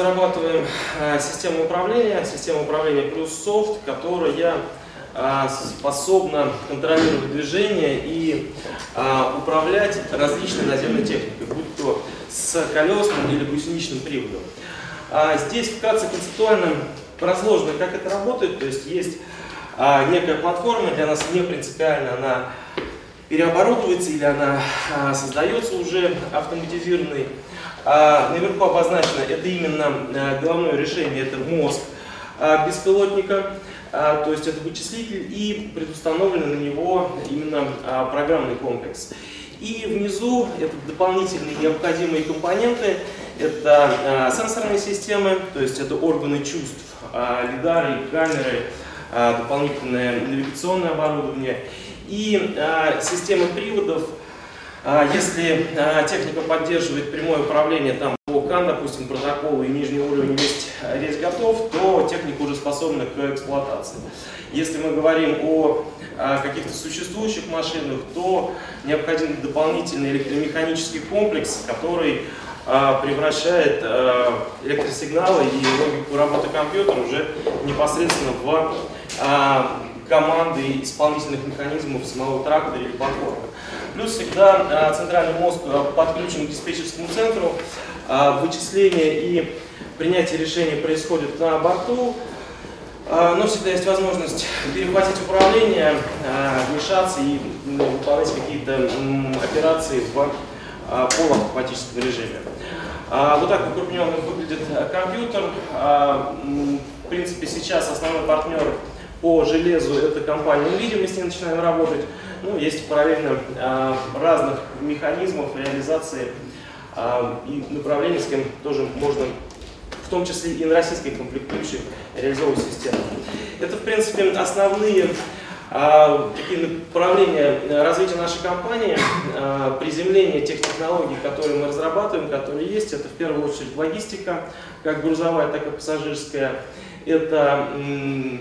разрабатываем систему управления, систему управления плюс софт, которая способна контролировать движение и управлять различной наземной техникой, будь то с колесным или гусеничным приводом. Здесь вкратце концептуально разложено, как это работает, то есть есть некая платформа, для нас не принципиально она переоборудуется или она а, создается уже автоматизированной. А, наверху обозначено, это именно а, головное решение, это мозг беспилотника, то есть это вычислитель и предустановленный на него именно программный комплекс. И внизу это дополнительные необходимые компоненты, это сенсорные системы, то есть это органы чувств, лидары, камеры, дополнительное навигационное оборудование. И а, системы приводов, а, если а, техника поддерживает прямое управление там, по КАН, допустим, протоколу и нижний уровень есть, есть готов, то техника уже способна к эксплуатации. Если мы говорим о каких-то существующих машинах, то необходим дополнительный электромеханический комплекс, который превращает электросигналы и логику работы компьютера уже непосредственно в команды исполнительных механизмов самого трактора или платформы. Плюс всегда а, центральный мозг а, подключен к диспетчерскому центру, а, вычисление и принятие решений происходит на борту, но всегда есть возможность перехватить управление, вмешаться и выполнять какие-то операции в полуавтоматическом режиме. Вот так укрупненно выглядит компьютер. В принципе, сейчас основной партнер по железу это компания NVIDIA, мы с ней начинаем работать. Ну, есть параллельно э, разных механизмов реализации э, и направлений, с кем тоже можно, в том числе и на российской комплектующей, реализовывать систему. Это, в принципе, основные э, такие направления развития нашей компании, приземление тех технологий, которые мы разрабатываем, которые есть. Это в первую очередь логистика, как грузовая, так и пассажирская. Это а,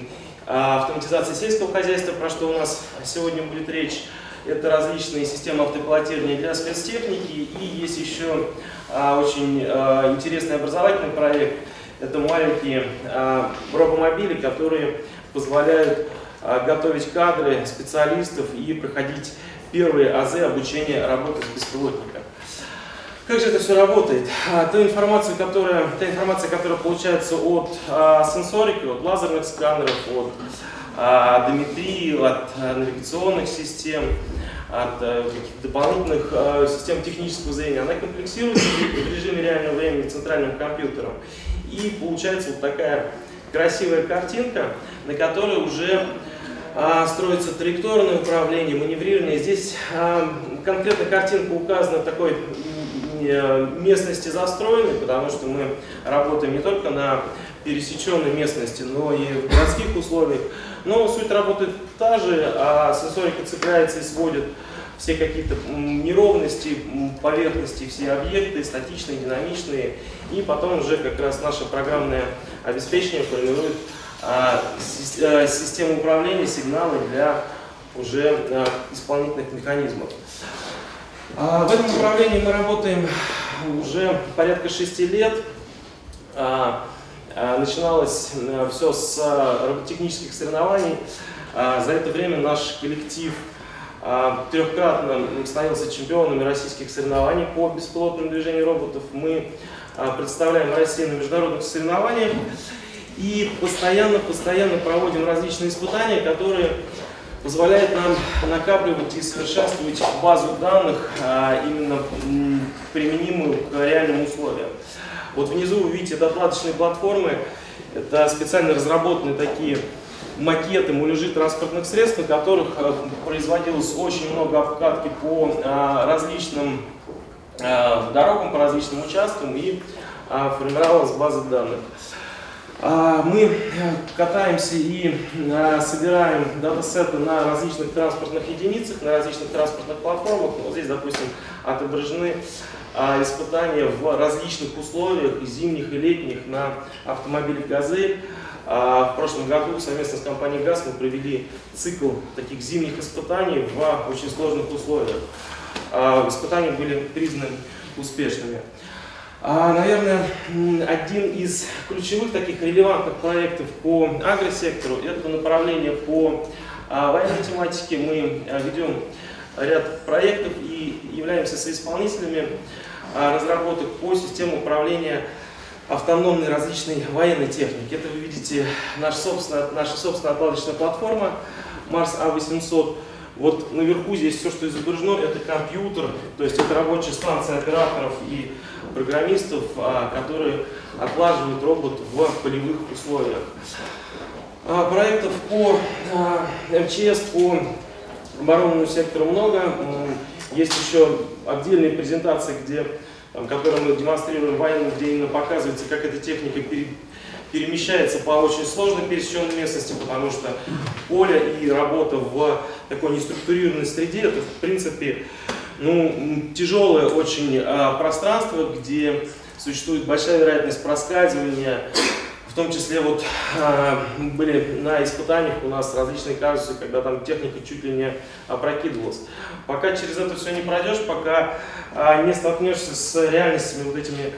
автоматизация сельского хозяйства, про что у нас сегодня будет речь. Это различные системы автопилотирования для спецтехники. И есть еще а, очень а, интересный образовательный проект. Это маленькие робомобили, которые позволяют готовить кадры специалистов и проходить первые азы обучения работы с беспилотником. Как же это все работает? А, та информация, которая, та информация, которая получается от а, сенсорики, от лазерных сканеров, от а, дометрии, от а, навигационных систем, от а, каких-то дополнительных а, систем технического зрения, она комплексируется в режиме реального времени центральным компьютером. И получается вот такая красивая картинка, на которой уже а, строится траекторное управление, маневрирование. Здесь а, конкретно картинка указана такой местности застроены, потому что мы работаем не только на пересеченной местности, но и в городских условиях. Но суть работы та же, а сенсорика цепляется и сводит все какие-то неровности, поверхности, все объекты, статичные, динамичные. И потом уже как раз наше программное обеспечение формирует а, э, систему управления, сигналы для уже а, исполнительных механизмов. А, в этом направлении мы работаем уже порядка шести лет. А, а, начиналось э, все с роботехнических соревнований. За это время наш коллектив трехкратно становился чемпионами российских соревнований по беспилотному движению роботов. Мы представляем Россию на международных соревнованиях и постоянно-постоянно проводим различные испытания, которые позволяет нам накапливать и совершенствовать базу данных, а, именно применимую к реальным условиям. Вот внизу вы видите докладочные платформы, это специально разработанные такие макеты, муляжи транспортных средств, на которых а, производилось очень много обкатки по а, различным дорогам, по различным участкам и формировалась база данных. А, мы э, катаемся и э, собираем датасеты на различных транспортных единицах, на различных транспортных платформах. Вот здесь, допустим, отображены а, испытания в различных условиях, зимних и летних, на автомобиле «Газель». А, в прошлом году совместно с компанией ГАЗ мы провели цикл таких зимних испытаний в очень сложных условиях. Испытания были признаны успешными. А, наверное, один из ключевых таких релевантных проектов по агросектору – это направление по а, военной тематике. Мы а, ведем ряд проектов и являемся соисполнителями разработок по системе управления автономной различной военной техники. Это вы видите наша собственная, наша собственная отладочная платформа Mars A800. Вот наверху здесь все, что изображено, это компьютер, то есть это рабочая станция операторов и программистов, а, которые отлаживают робот в полевых условиях. А, проектов по а, МЧС, по оборонному сектору много. Есть еще отдельные презентации, где, которые мы демонстрируем военным, где именно показывается, как эта техника перемещается по очень сложной пересеченной местности, потому что поле и работа в такой неструктурированной среде, это в принципе ну, тяжелое очень а, пространство, где существует большая вероятность проскальзывания, в том числе вот а, были на испытаниях у нас различные казусы, когда там техника чуть ли не опрокидывалась. Пока через это все не пройдешь, пока а, не столкнешься с реальностями вот этими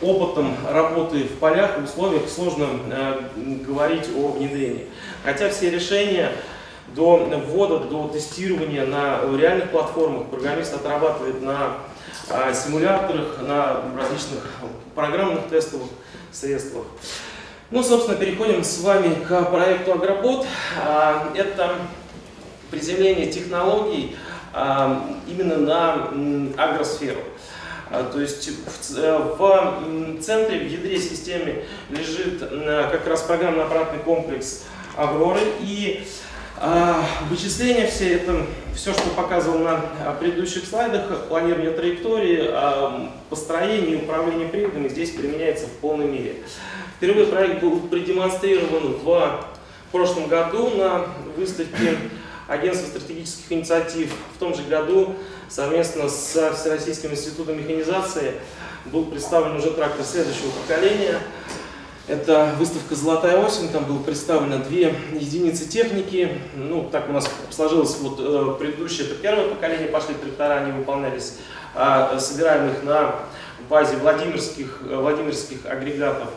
опытом работы в полях, в условиях сложно э, говорить о внедрении. Хотя все решения до ввода, до тестирования на реальных платформах программист отрабатывает на а, симуляторах, на различных программных тестовых средствах. Ну, собственно, переходим с вами к проекту Агробот. А, это приземление технологий а, именно на агросферу. То есть в центре, в ядре системы лежит как раз программно-аппаратный комплекс Авроры. И вычисления все, это все, что показывал на а, предыдущих слайдах, планирование траектории, а, построение и управление приводами здесь применяется в полной мере. Впервые проект был продемонстрирован в прошлом году на выставке Агентства стратегических инициатив. В том же году совместно с Всероссийским институтом механизации был представлен уже трактор следующего поколения – это выставка «Золотая осень», там было представлено две единицы техники. Ну, так у нас сложилось, вот э, предыдущее, это первое поколение, пошли трактора, они выполнялись, э, собираемых на базе Владимирских, э, Владимирских агрегатов.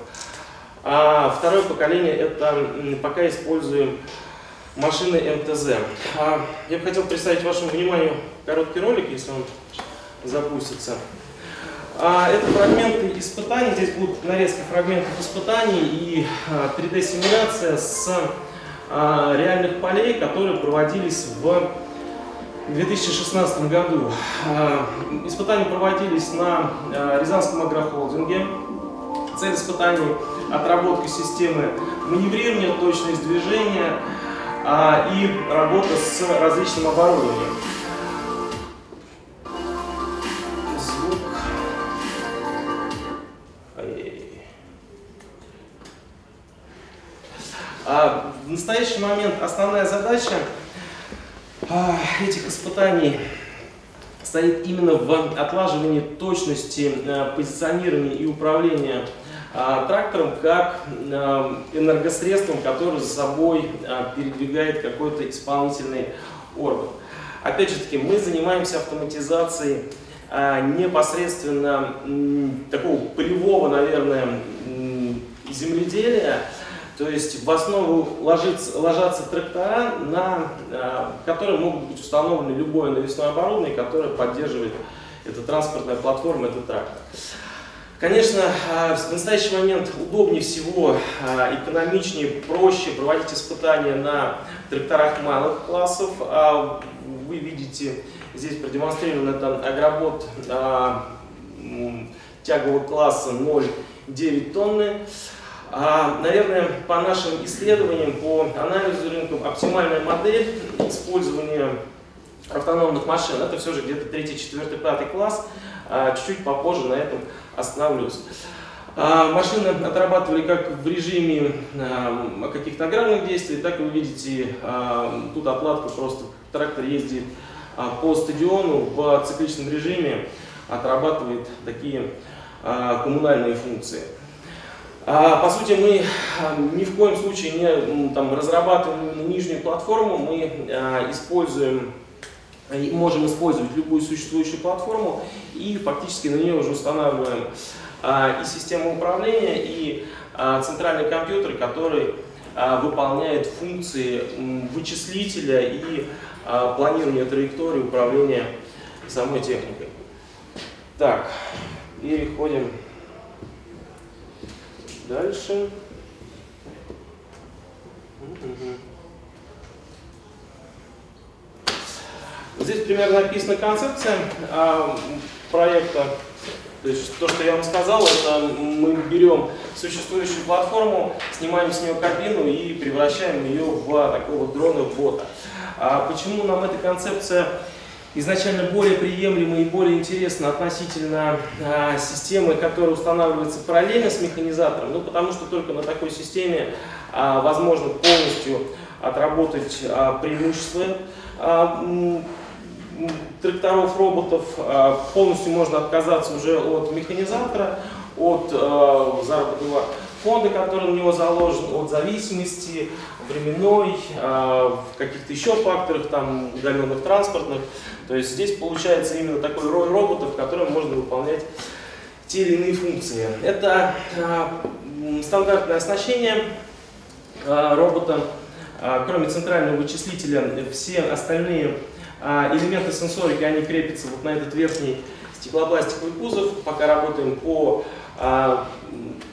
А второе поколение, это пока используем машины МТЗ. А, я бы хотел представить вашему вниманию короткий ролик, если он запустится. А, это фрагменты испытаний, здесь будут нарезки фрагментов испытаний и 3D-симуляция а, с а, реальных полей, которые проводились в 2016 году. Испытания проводились на Рязанском агрохолдинге. Цель испытаний – отработка системы маневрирования, точность движения и работа с различным оборудованием. Настоящий момент основная задача а, этих испытаний стоит именно в отлаживании точности а, позиционирования и управления а, трактором как энергосредством, который за собой передвигает какой-то исполнительный орган. Опять же таки, мы занимаемся автоматизацией непосредственно такого полевого, наверное, земледелия, то есть в основу ложится, ложатся трактора, на э, которые могут быть установлены любое навесное оборудование, которое поддерживает эта транспортная платформа, этот трактор. Конечно, э, в настоящий момент удобнее всего, э, экономичнее, проще проводить испытания на тракторах малых классов. А вы видите, здесь продемонстрирован это агробот тягового класса 0,9 тонны. А, наверное, по нашим исследованиям, по анализу рынка, оптимальная модель использования автономных машин, это все же где-то 3, 4, 5 класс. А, чуть-чуть попозже на этом остановлюсь. А, машины отрабатывали как в режиме а, каких-то аграрных действий, так и вы видите, а, тут отладка просто трактор ездит а, по стадиону в цикличном режиме, отрабатывает такие а, коммунальные функции. А, по сути, мы а, ни в коем случае не там, разрабатываем нижнюю платформу, мы а, используем можем использовать любую существующую платформу и фактически на нее уже устанавливаем а, и систему управления, и а, центральный компьютер, который выполняет функции вычислителя и планирования траектории управления самой техникой. Так, переходим дальше. Здесь примерно написана концепция а, проекта. То есть то, что я вам сказал, это мы берем существующую платформу, снимаем с нее кабину и превращаем ее в такого дрона-бота. А почему нам эта концепция изначально более приемлема и более интересна относительно а, системы, которая устанавливается параллельно с механизатором? Ну, потому что только на такой системе а, возможно полностью отработать а, преимущества а, тракторов, роботов, а, полностью можно отказаться уже от механизатора, от а, заработного фонда, который на него заложен, от зависимости временной, а, в каких-то еще факторах, там, удаленных транспортных. То есть здесь получается именно такой рой роботов, которым можно выполнять те или иные функции. Это стандартное оснащение робота. Кроме центрального вычислителя, все остальные а, элементы сенсорики, они крепятся вот на этот верхний стеклопластиковый кузов. Пока работаем по а,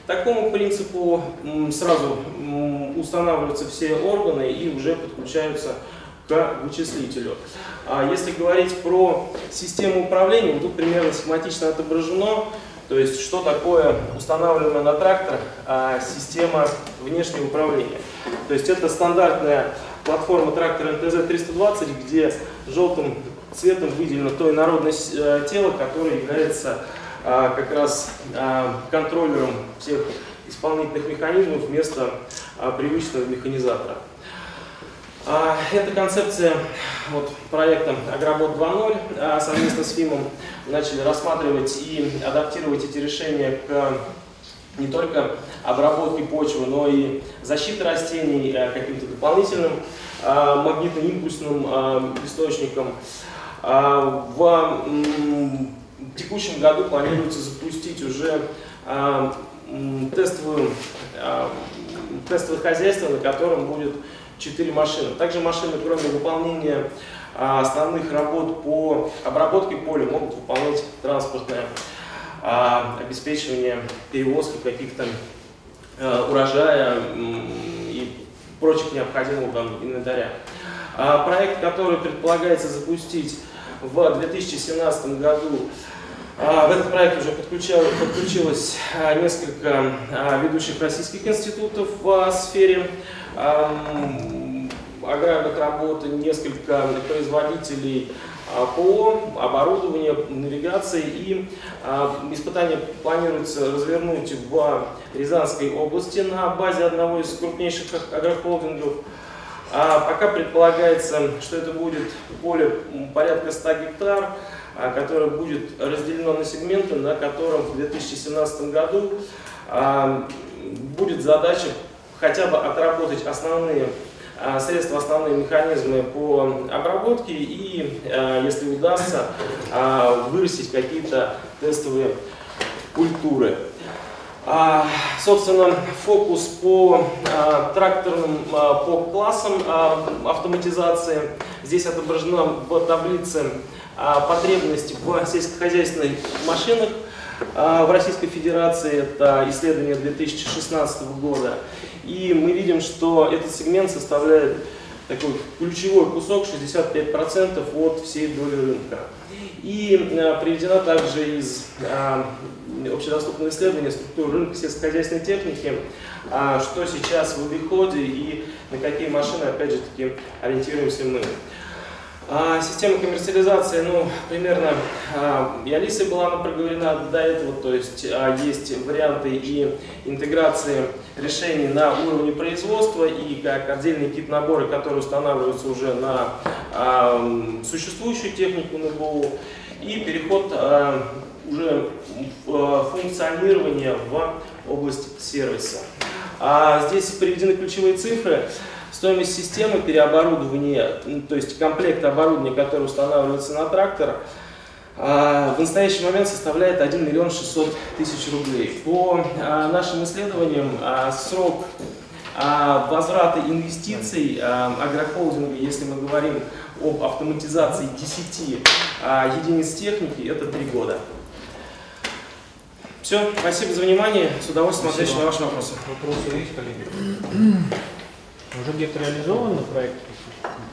такому принципу, сразу устанавливаются все органы и уже подключаются к вычислителю. А если говорить про систему управления, тут примерно схематично отображено, то есть что такое устанавливаемая на трактор а, система внешнего управления. То есть это стандартная платформа трактора НТЗ-320, где желтым цветом выделено то инородное э, тело, которое является а, как раз а, контроллером всех исполнительных механизмов вместо а, привычного механизатора. А, эта концепция вот, проекта Агробот 2.0 а, совместно с ФИМом начали рассматривать и адаптировать эти решения к не только обработке почвы, но и защиты растений, э, каким-то дополнительным магнитно-импульсным источником. В текущем году планируется запустить уже тестовую, тестовое хозяйство, на котором будет 4 машины. Также машины, кроме выполнения основных работ по обработке поля, могут выполнять транспортное а, обеспечивание перевозки каких-то э, урожая и прочих необходимых там, инвентаря. А проект, который предполагается запустить в 2017 году, а, в этот проект уже подключилось несколько ведущих российских институтов в сфере аграрных работ, несколько производителей а, ПО, оборудование, навигации и а, испытания планируется развернуть в Рязанской области на базе одного из крупнейших агрохолдингов. А пока предполагается, что это будет поле порядка 100 гектар, которое будет разделено на сегменты, на котором в 2017 году будет задача хотя бы отработать основные Э, средства, основные механизмы по обработке и, э, если удастся, э, вырастить какие-то тестовые культуры. А, собственно, фокус по а, тракторным, а, по классам автоматизации. Здесь отображена в таблице потребность в сельскохозяйственных машинах в Российской Федерации. Это исследование 2016 года. И мы видим, что этот сегмент составляет такой ключевой кусок, 65% от всей доли рынка. И э, приведена также из э, общедоступного исследования структуры рынка сельскохозяйственной техники, э, что сейчас в обиходе и на какие машины, опять же таки, ориентируемся мы. А, система коммерциализации, ну, примерно, а, и Алиса была она проговорена до этого, то есть есть варианты и интеграции решений на уровне производства и как отдельные кит-наборы, которые устанавливаются уже на а, существующую технику НБУ, и переход а, уже в функционирование в область сервиса. А здесь приведены ключевые цифры. Стоимость системы переоборудования, то есть комплект оборудования, который устанавливается на трактор, а, в настоящий момент составляет 1 миллион 600 тысяч рублей. По а, нашим исследованиям срок возврата инвестиций агрохолдинга, если мы говорим об автоматизации 10 единиц техники, это 3 года. Все, спасибо за внимание. С удовольствием отвечу на ваши вопросы. Вопросы есть, коллеги? Уже где-то реализован на проекте?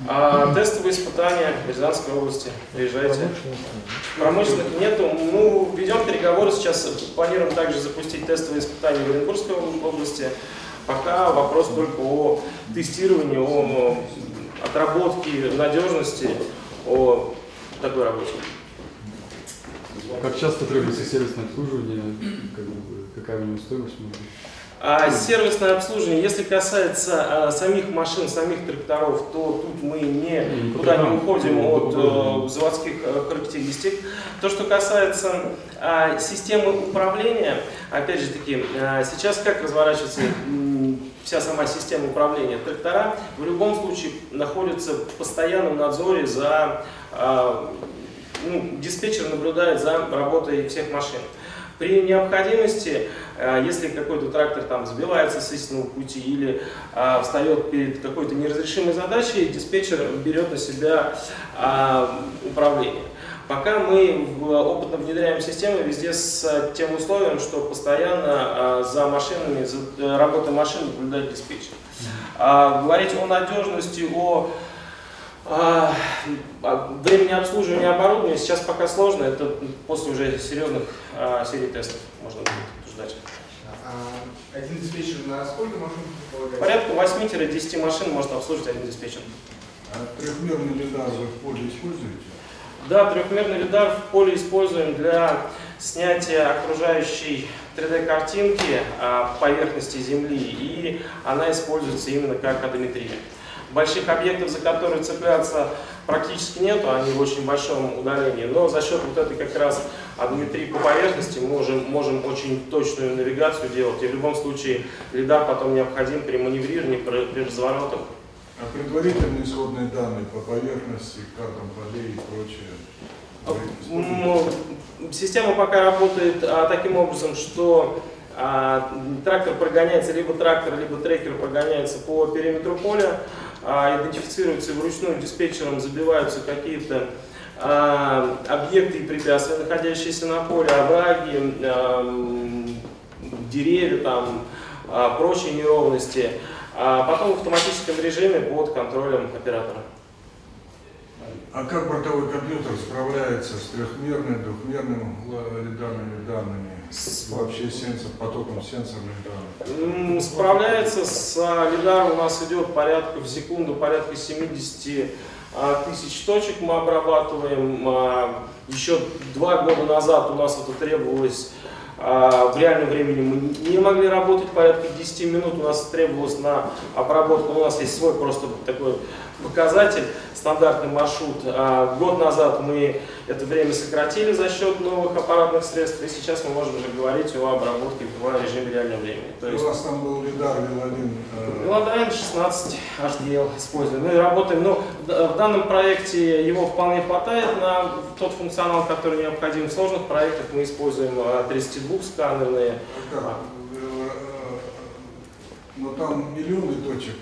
А, тестовые испытания в Рязанской области. Приезжайте. Промышленных нету. Ну, ведем переговоры сейчас. Планируем также запустить тестовые испытания в Оренбургской области. Пока вопрос только о тестировании, о отработке надежности, о такой работе. Как часто требуется сервисное обслуживание, как бы, какая у него стоимость может быть? А сервисное обслуживание, если касается а, самих машин, самих тракторов, то тут мы не, никуда не уходим от а, заводских а, характеристик. То, что касается а, системы управления, опять же таки, а, сейчас как разворачивается вся сама система управления трактора, в любом случае находится в постоянном надзоре за а, ну, диспетчер наблюдает за работой всех машин. При необходимости, э, если какой-то трактор там сбивается с истинного пути или а, встает перед какой-то неразрешимой задачей, диспетчер берет на себя а, управление. Пока мы опытно внедряем систему везде с тем условием, что постоянно за машинами, за э, работой машин наблюдает диспетчер. А, говорить о надежности, о времени обслуживания оборудования сейчас пока сложно, это после уже серьезных а, серий тестов можно будет ждать. А, один диспетчер на сколько машин Порядка 8-10 машин может обслуживать один диспетчер. А трехмерный лидар вы в поле используете? Да, трехмерный лидар в поле используем для снятия окружающей 3D-картинки поверхности Земли, и она используется именно как одометрия. Больших объектов, за которые цепляться практически нету, они в очень большом удалении, но за счет вот этой как раз адметрии по поверхности мы можем, можем очень точную навигацию делать, и в любом случае лидар потом необходим при маневрировании, при, при разворотах. А предварительные исходные данные по поверхности, картам полей и прочее? Ну, система пока работает а, таким образом, что а, трактор прогоняется, либо трактор, либо трекер прогоняется по периметру поля, а, идентифицируются вручную диспетчером, забиваются какие-то а, объекты и препятствия, находящиеся на поле, овраги, а, деревья, там, прочие неровности, а потом в автоматическом режиме под контролем оператора. А как бортовой компьютер справляется с трехмерными, двухмерными лидарными данными? С... Вообще сенсор, потоком сенсорных данных? Справляется с лидаром у нас идет порядка в секунду, порядка 70 а, тысяч точек мы обрабатываем. А, еще два года назад у нас это требовалось а, в реальном времени мы не могли работать, порядка 10 минут у нас требовалось на обработку. У нас есть свой просто такой показатель стандартный маршрут. А год назад мы это время сократили за счет новых аппаратных средств, и сейчас мы можем уже говорить о обработке в режиме реального времени. То есть... У вас там был лидар Виладин? Э... Виладин 16 HDL используем. Мы работаем, но ну, в данном проекте его вполне хватает на тот функционал, который необходим. В сложных проектах мы используем 32 э, сканерные. А? Э, э, но там миллионы точек.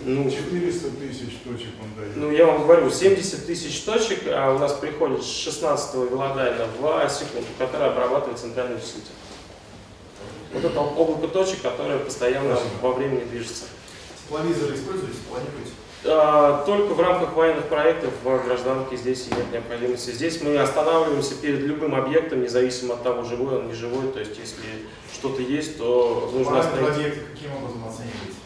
Ну, 400 тысяч точек он дает. Ну, я вам говорю, 70 тысяч точек а у нас приходит с 16 велодайна в секунду, которая обрабатывает центральный вычислитель. Вот это облако точек, которое постоянно Спасибо. во времени движется. Тепловизоры используете, планируете? А, только в рамках военных проектов в гражданке здесь нет необходимости. Здесь мы останавливаемся перед любым объектом, независимо от того, живой он, не живой. То есть, если что-то есть, то нужно остановить. объекта каким образом оцениваете?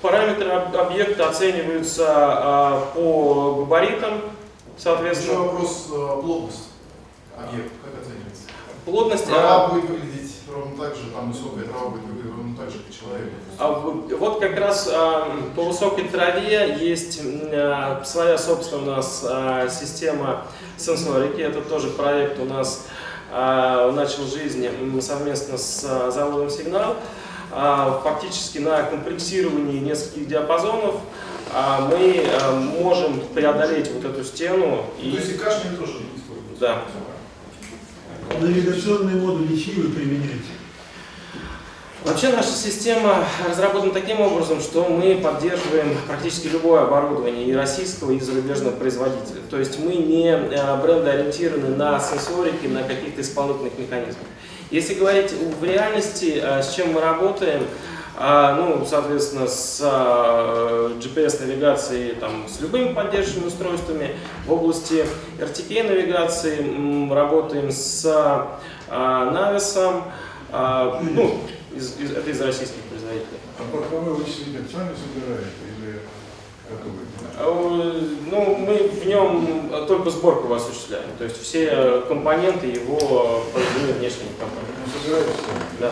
Параметры объекта оцениваются а, по габаритам, соответственно. Еще вопрос а, плотность объекта, как оценивается? Плотность. Трава а... будет выглядеть ровно так же, там высокая трава будет выглядеть ровно так же, как человек. А, вот как раз а, по высокой траве есть а, своя собственная у нас а, система сенсорики. Это тоже проект у нас а, начал жизнь совместно с а, заводом «Сигнал». а, фактически на компрессировании нескольких диапазонов а, мы а, можем преодолеть вот эту стену. То есть и кашлями тоже не используется? Да. Навигационные модули чьи вы применяете? Вообще наша система разработана таким образом, что мы поддерживаем практически любое оборудование и российского, и зарубежного производителя. То есть мы не э, брендоориентированы на сенсорики, на каких-то исполнительных механизмах. Если говорить в реальности, э, с чем мы работаем, а, ну, соответственно, с а, GPS-навигацией, там, с любыми поддержанными устройствами. В области RTK-навигации работаем с Navis, ну, из, из- это из российских производителей. А боковой вычислитель сами собираете или Ну, мы в нем только сборку осуществляем, то есть все компоненты его произвели внешние компании. Ну, собираете? Да.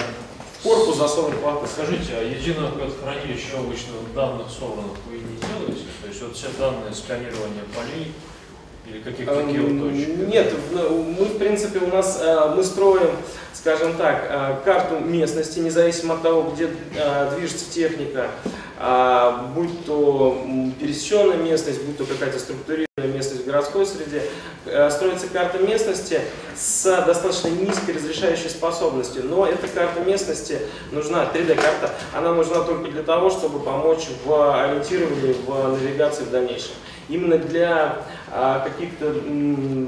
Корпус засован платы. Скажите, а единого хранилища облачных данных собранных вы не делаете? То есть вот все данные сканирования полей или каких-то Эм, геоточек? Нет, в- мы в принципе у нас э, мы строим, скажем так, э, карту местности, независимо от того, где э, движется техника, а, будь то пересеченная местность, будь то какая-то структурированная местность в городской среде, э, строится карта местности с достаточно низкой разрешающей способностью. Но эта карта местности нужна, 3D-карта, она нужна только для того, чтобы помочь в ориентировании, в навигации в дальнейшем. Именно для а, каких-то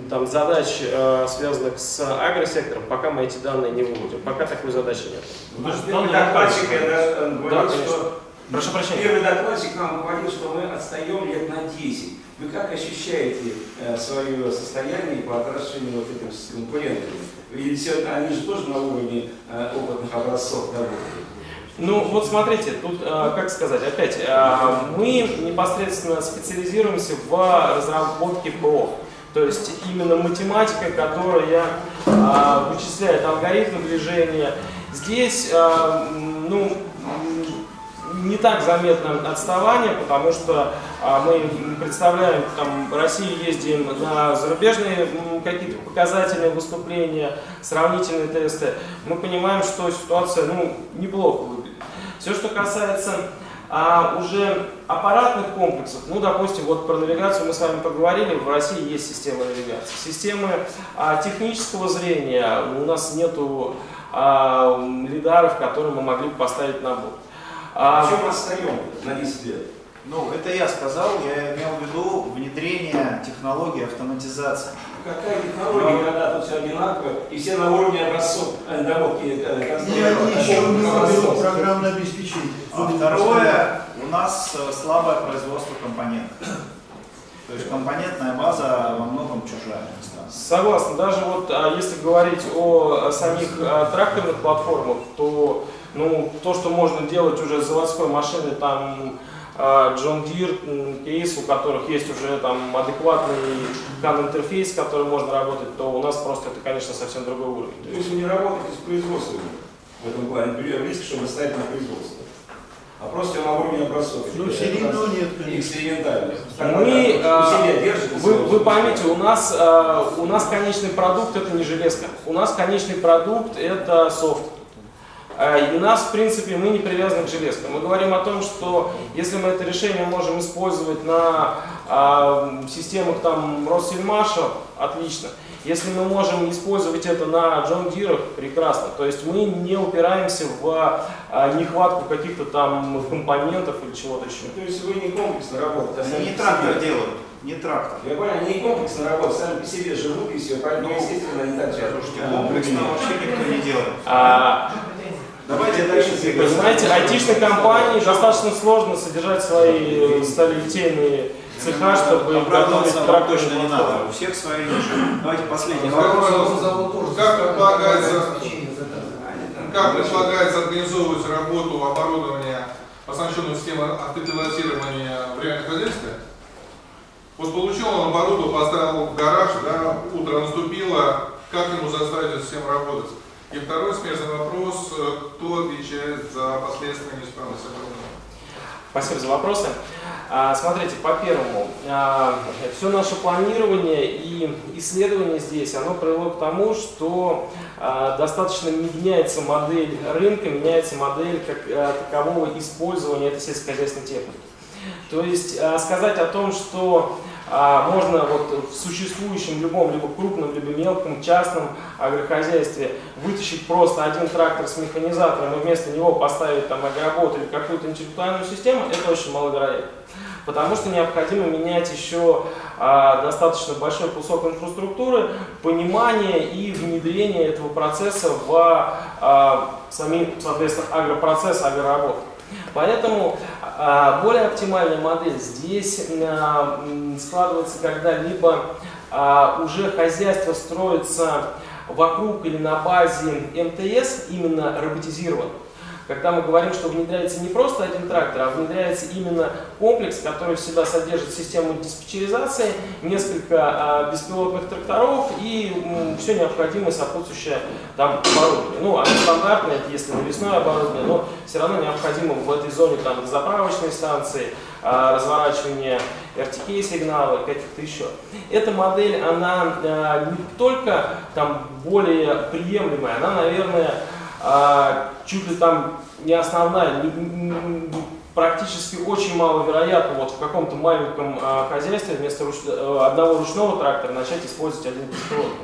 там задач, а, связанных с агросектором, пока мы эти данные не выводим. Пока такой задачи нет. Ну, то есть Первый данные докладчик находятся. я, да, говорил, конечно. что Прошу прощения. первый докладчик нам говорил, что мы отстаем лет на 10. Вы как ощущаете э, свое состояние по отношению вот этим с конкурентами? Или все, они же тоже на уровне э, опытных образцов работают? Ну, вот смотрите, тут, а, как сказать, опять, мы непосредственно специализируемся в разработке ПО. То есть именно математика, которая вычисляет алгоритмы движения. Здесь, ну, не так заметно отставание, потому что а, мы представляем, там, в России ездим на зарубежные какие-то показательные выступления, сравнительные тесты. Мы понимаем, что ситуация, ну, неплохо выглядит. Все, что касается а, уже аппаратных комплексов, ну, допустим, вот про навигацию мы с вами поговорили, в России есть система навигации. Системы а, технического зрения у нас нету а, лидаров, которые мы могли бы поставить на борт. А, В чем отстаем на 10 лет? Ну, это я сказал, я имел в виду внедрение технологии автоматизации. Какая технология, когда тут все одинаково, и все на уровне образцов, э, доработки э, И конструктора, они еще не программное обеспечение. А второе, у нас э, слабое производство компонентов. То есть компонентная база во многом чужая. Согласен. Даже вот а, если говорить о, самих а, тракторных платформах, то ну, то, что можно делать уже с заводской машины, там а, John Deere, м, кейс, у которых есть уже там адекватный CAN-интерфейс, с которым можно работать, то у нас просто это, конечно, совсем другой уровень. То есть вы не работаете с производством в этом плане, например, риск, чтобы ставить на производство. А просто на уровне образцов. Ну, как нет, конечно. Экспериментально. Мы, а, держите Вы, вы поймите, у нас, э, у нас конечный продукт это не железка. У нас конечный продукт это софт. Э, И нас, в принципе, мы не привязаны к железкам. Мы говорим о том, что если мы это решение можем использовать на а, системах там Россельмаша, отлично. Если мы можем использовать это на Джон Дирах, прекрасно. То есть мы не упираемся в а, нехватку каких-то там компонентов или чего-то еще. То есть вы не комплексно работаете, а сами Не трактор делают, не трактор. Я понял, они не комплексно работают, сами по себе живут и все, поэтому, Ну, естественно, они так же. Слушайте, комплексно вообще никто не делает. А, Давайте дальше Вы знаете, айтишной компании достаточно сложно содержать свои э, сталелитейные цеха, чтобы готовить тракторные точно не надо. У всех свои ниши. Давайте последний Как вопрос. предполагается, как предполагается организовывать работу оборудования, оснащенного системой автопилотирования в реальном хозяйстве? Вот получил он оборудование, поставил в гараж, да, утро наступило, как ему заставить эту систему работать? И второй смежный вопрос, э, кто отвечает за последствия неисправности оборудования? Спасибо за вопросы. А, Смотрите, по первому, все наше планирование и исследование здесь, оно привело к тому, что а, достаточно меняется модель рынка, меняется модель как а, такового использования этой сельскохозяйственной техники. То есть а, сказать о том, что а, можно вот в существующем любом, либо крупном, либо мелком, частном агрохозяйстве вытащить просто один трактор с механизатором и вместо него поставить там агробот или какую-то интеллектуальную систему, это очень маловероятно. Потому что необходимо менять еще а, достаточно большой кусок инфраструктуры, понимание и внедрение этого процесса в а, сами, соответственно, агропроцесс, агроработу. Поэтому более оптимальная модель здесь а, складывается, когда либо а, уже хозяйство строится вокруг или на базе МТС, именно роботизировано. Когда мы говорим, что внедряется не просто один трактор, а внедряется именно комплекс, который в себя содержит систему диспетчеризации, несколько а, беспилотных тракторов и все необходимое сопутствующее там оборудование. Ну, оно стандартное, это если навесное оборудование, но все равно необходимо в этой зоне там заправочные станции, а, разворачивание RTK сигналы, каких-то еще. Эта модель, она а, не только там более приемлемая, она, наверное, чуть ли там не основная, практически очень маловероятно вот в каком-то маленьком а, хозяйстве вместо руч- э, одного ручного трактора начать использовать один беспилотник.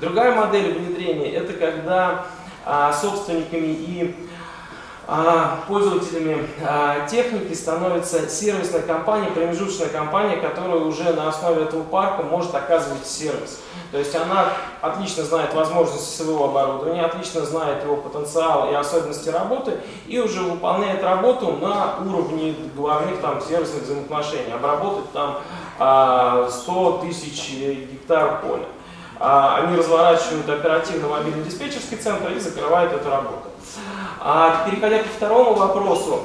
Другая модель внедрения это когда а, собственниками и пользователями а, техники становится сервисная компания, промежуточная компания, которая уже на основе этого парка может оказывать сервис. То есть она отлично знает возможности своего оборудования, отлично знает его потенциал и особенности работы и уже выполняет работу на уровне договорных там, сервисных взаимоотношений. Обработать там а, 100 тысяч гектар поля. А, Они разворачивают оперативно мобильный диспетчерский центр и закрывают эту работу. А, переходя ко второму вопросу,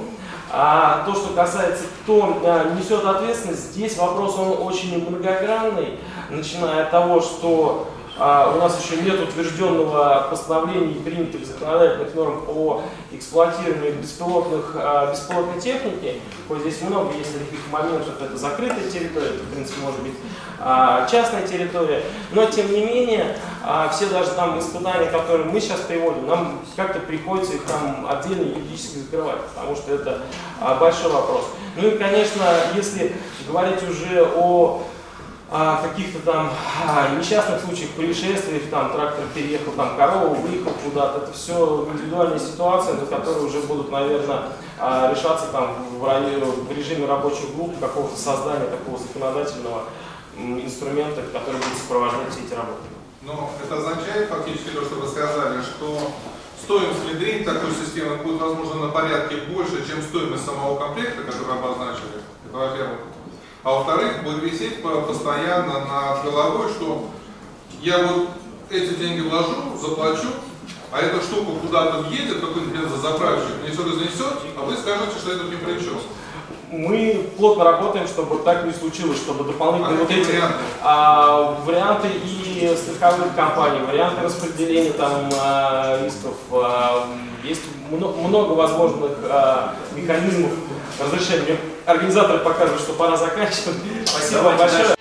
а, то, что касается, кто а, несет ответственность, здесь вопрос он очень многогранный, начиная от того, что у нас еще нет утвержденного постановления и принятых законодательных норм по эксплуатированию беспилотных, а, беспилотной техники. Хоть здесь много есть таких моментов, это закрытая территория, это, в принципе, может быть а, частная территория, но тем не менее, а, все даже там испытания, которые мы сейчас приводим, нам как-то приходится их там отдельно юридически закрывать, потому что это а, большой вопрос. Ну и, конечно, если говорить уже о каких-то там а, несчастных случаях, происшествиях, там трактор переехал, там корова выехал куда-то, это все индивидуальные ситуации, которые уже будут, наверное, а, решаться там в, в режиме рабочих групп какого-то создания такого законодательного инструмента, который будет сопровождать все эти работы. Но это означает фактически то, что вы сказали, что стоимость внедрения такой системы будет, возможно, на порядке больше, чем стоимость самого комплекта, который обозначили. Это во-первых. А во-вторых, будет висеть по- постоянно над головой, что я вот эти деньги вложу, заплачу, а эта штука куда-то въедет, какой-нибудь бензозаправщик, мне все разнесет, а вы скажете, что это ни при чем. Мы плотно работаем, чтобы так не случилось, чтобы А дополнительные вот какие эти варианты? а, варианты и страховых компаний, варианты распределения там а, рисков, а, есть мно- много возможных а, механизмов разрешения. Мне Организаторы показывают, что пора заканчивать. Спасибо Давайте большое.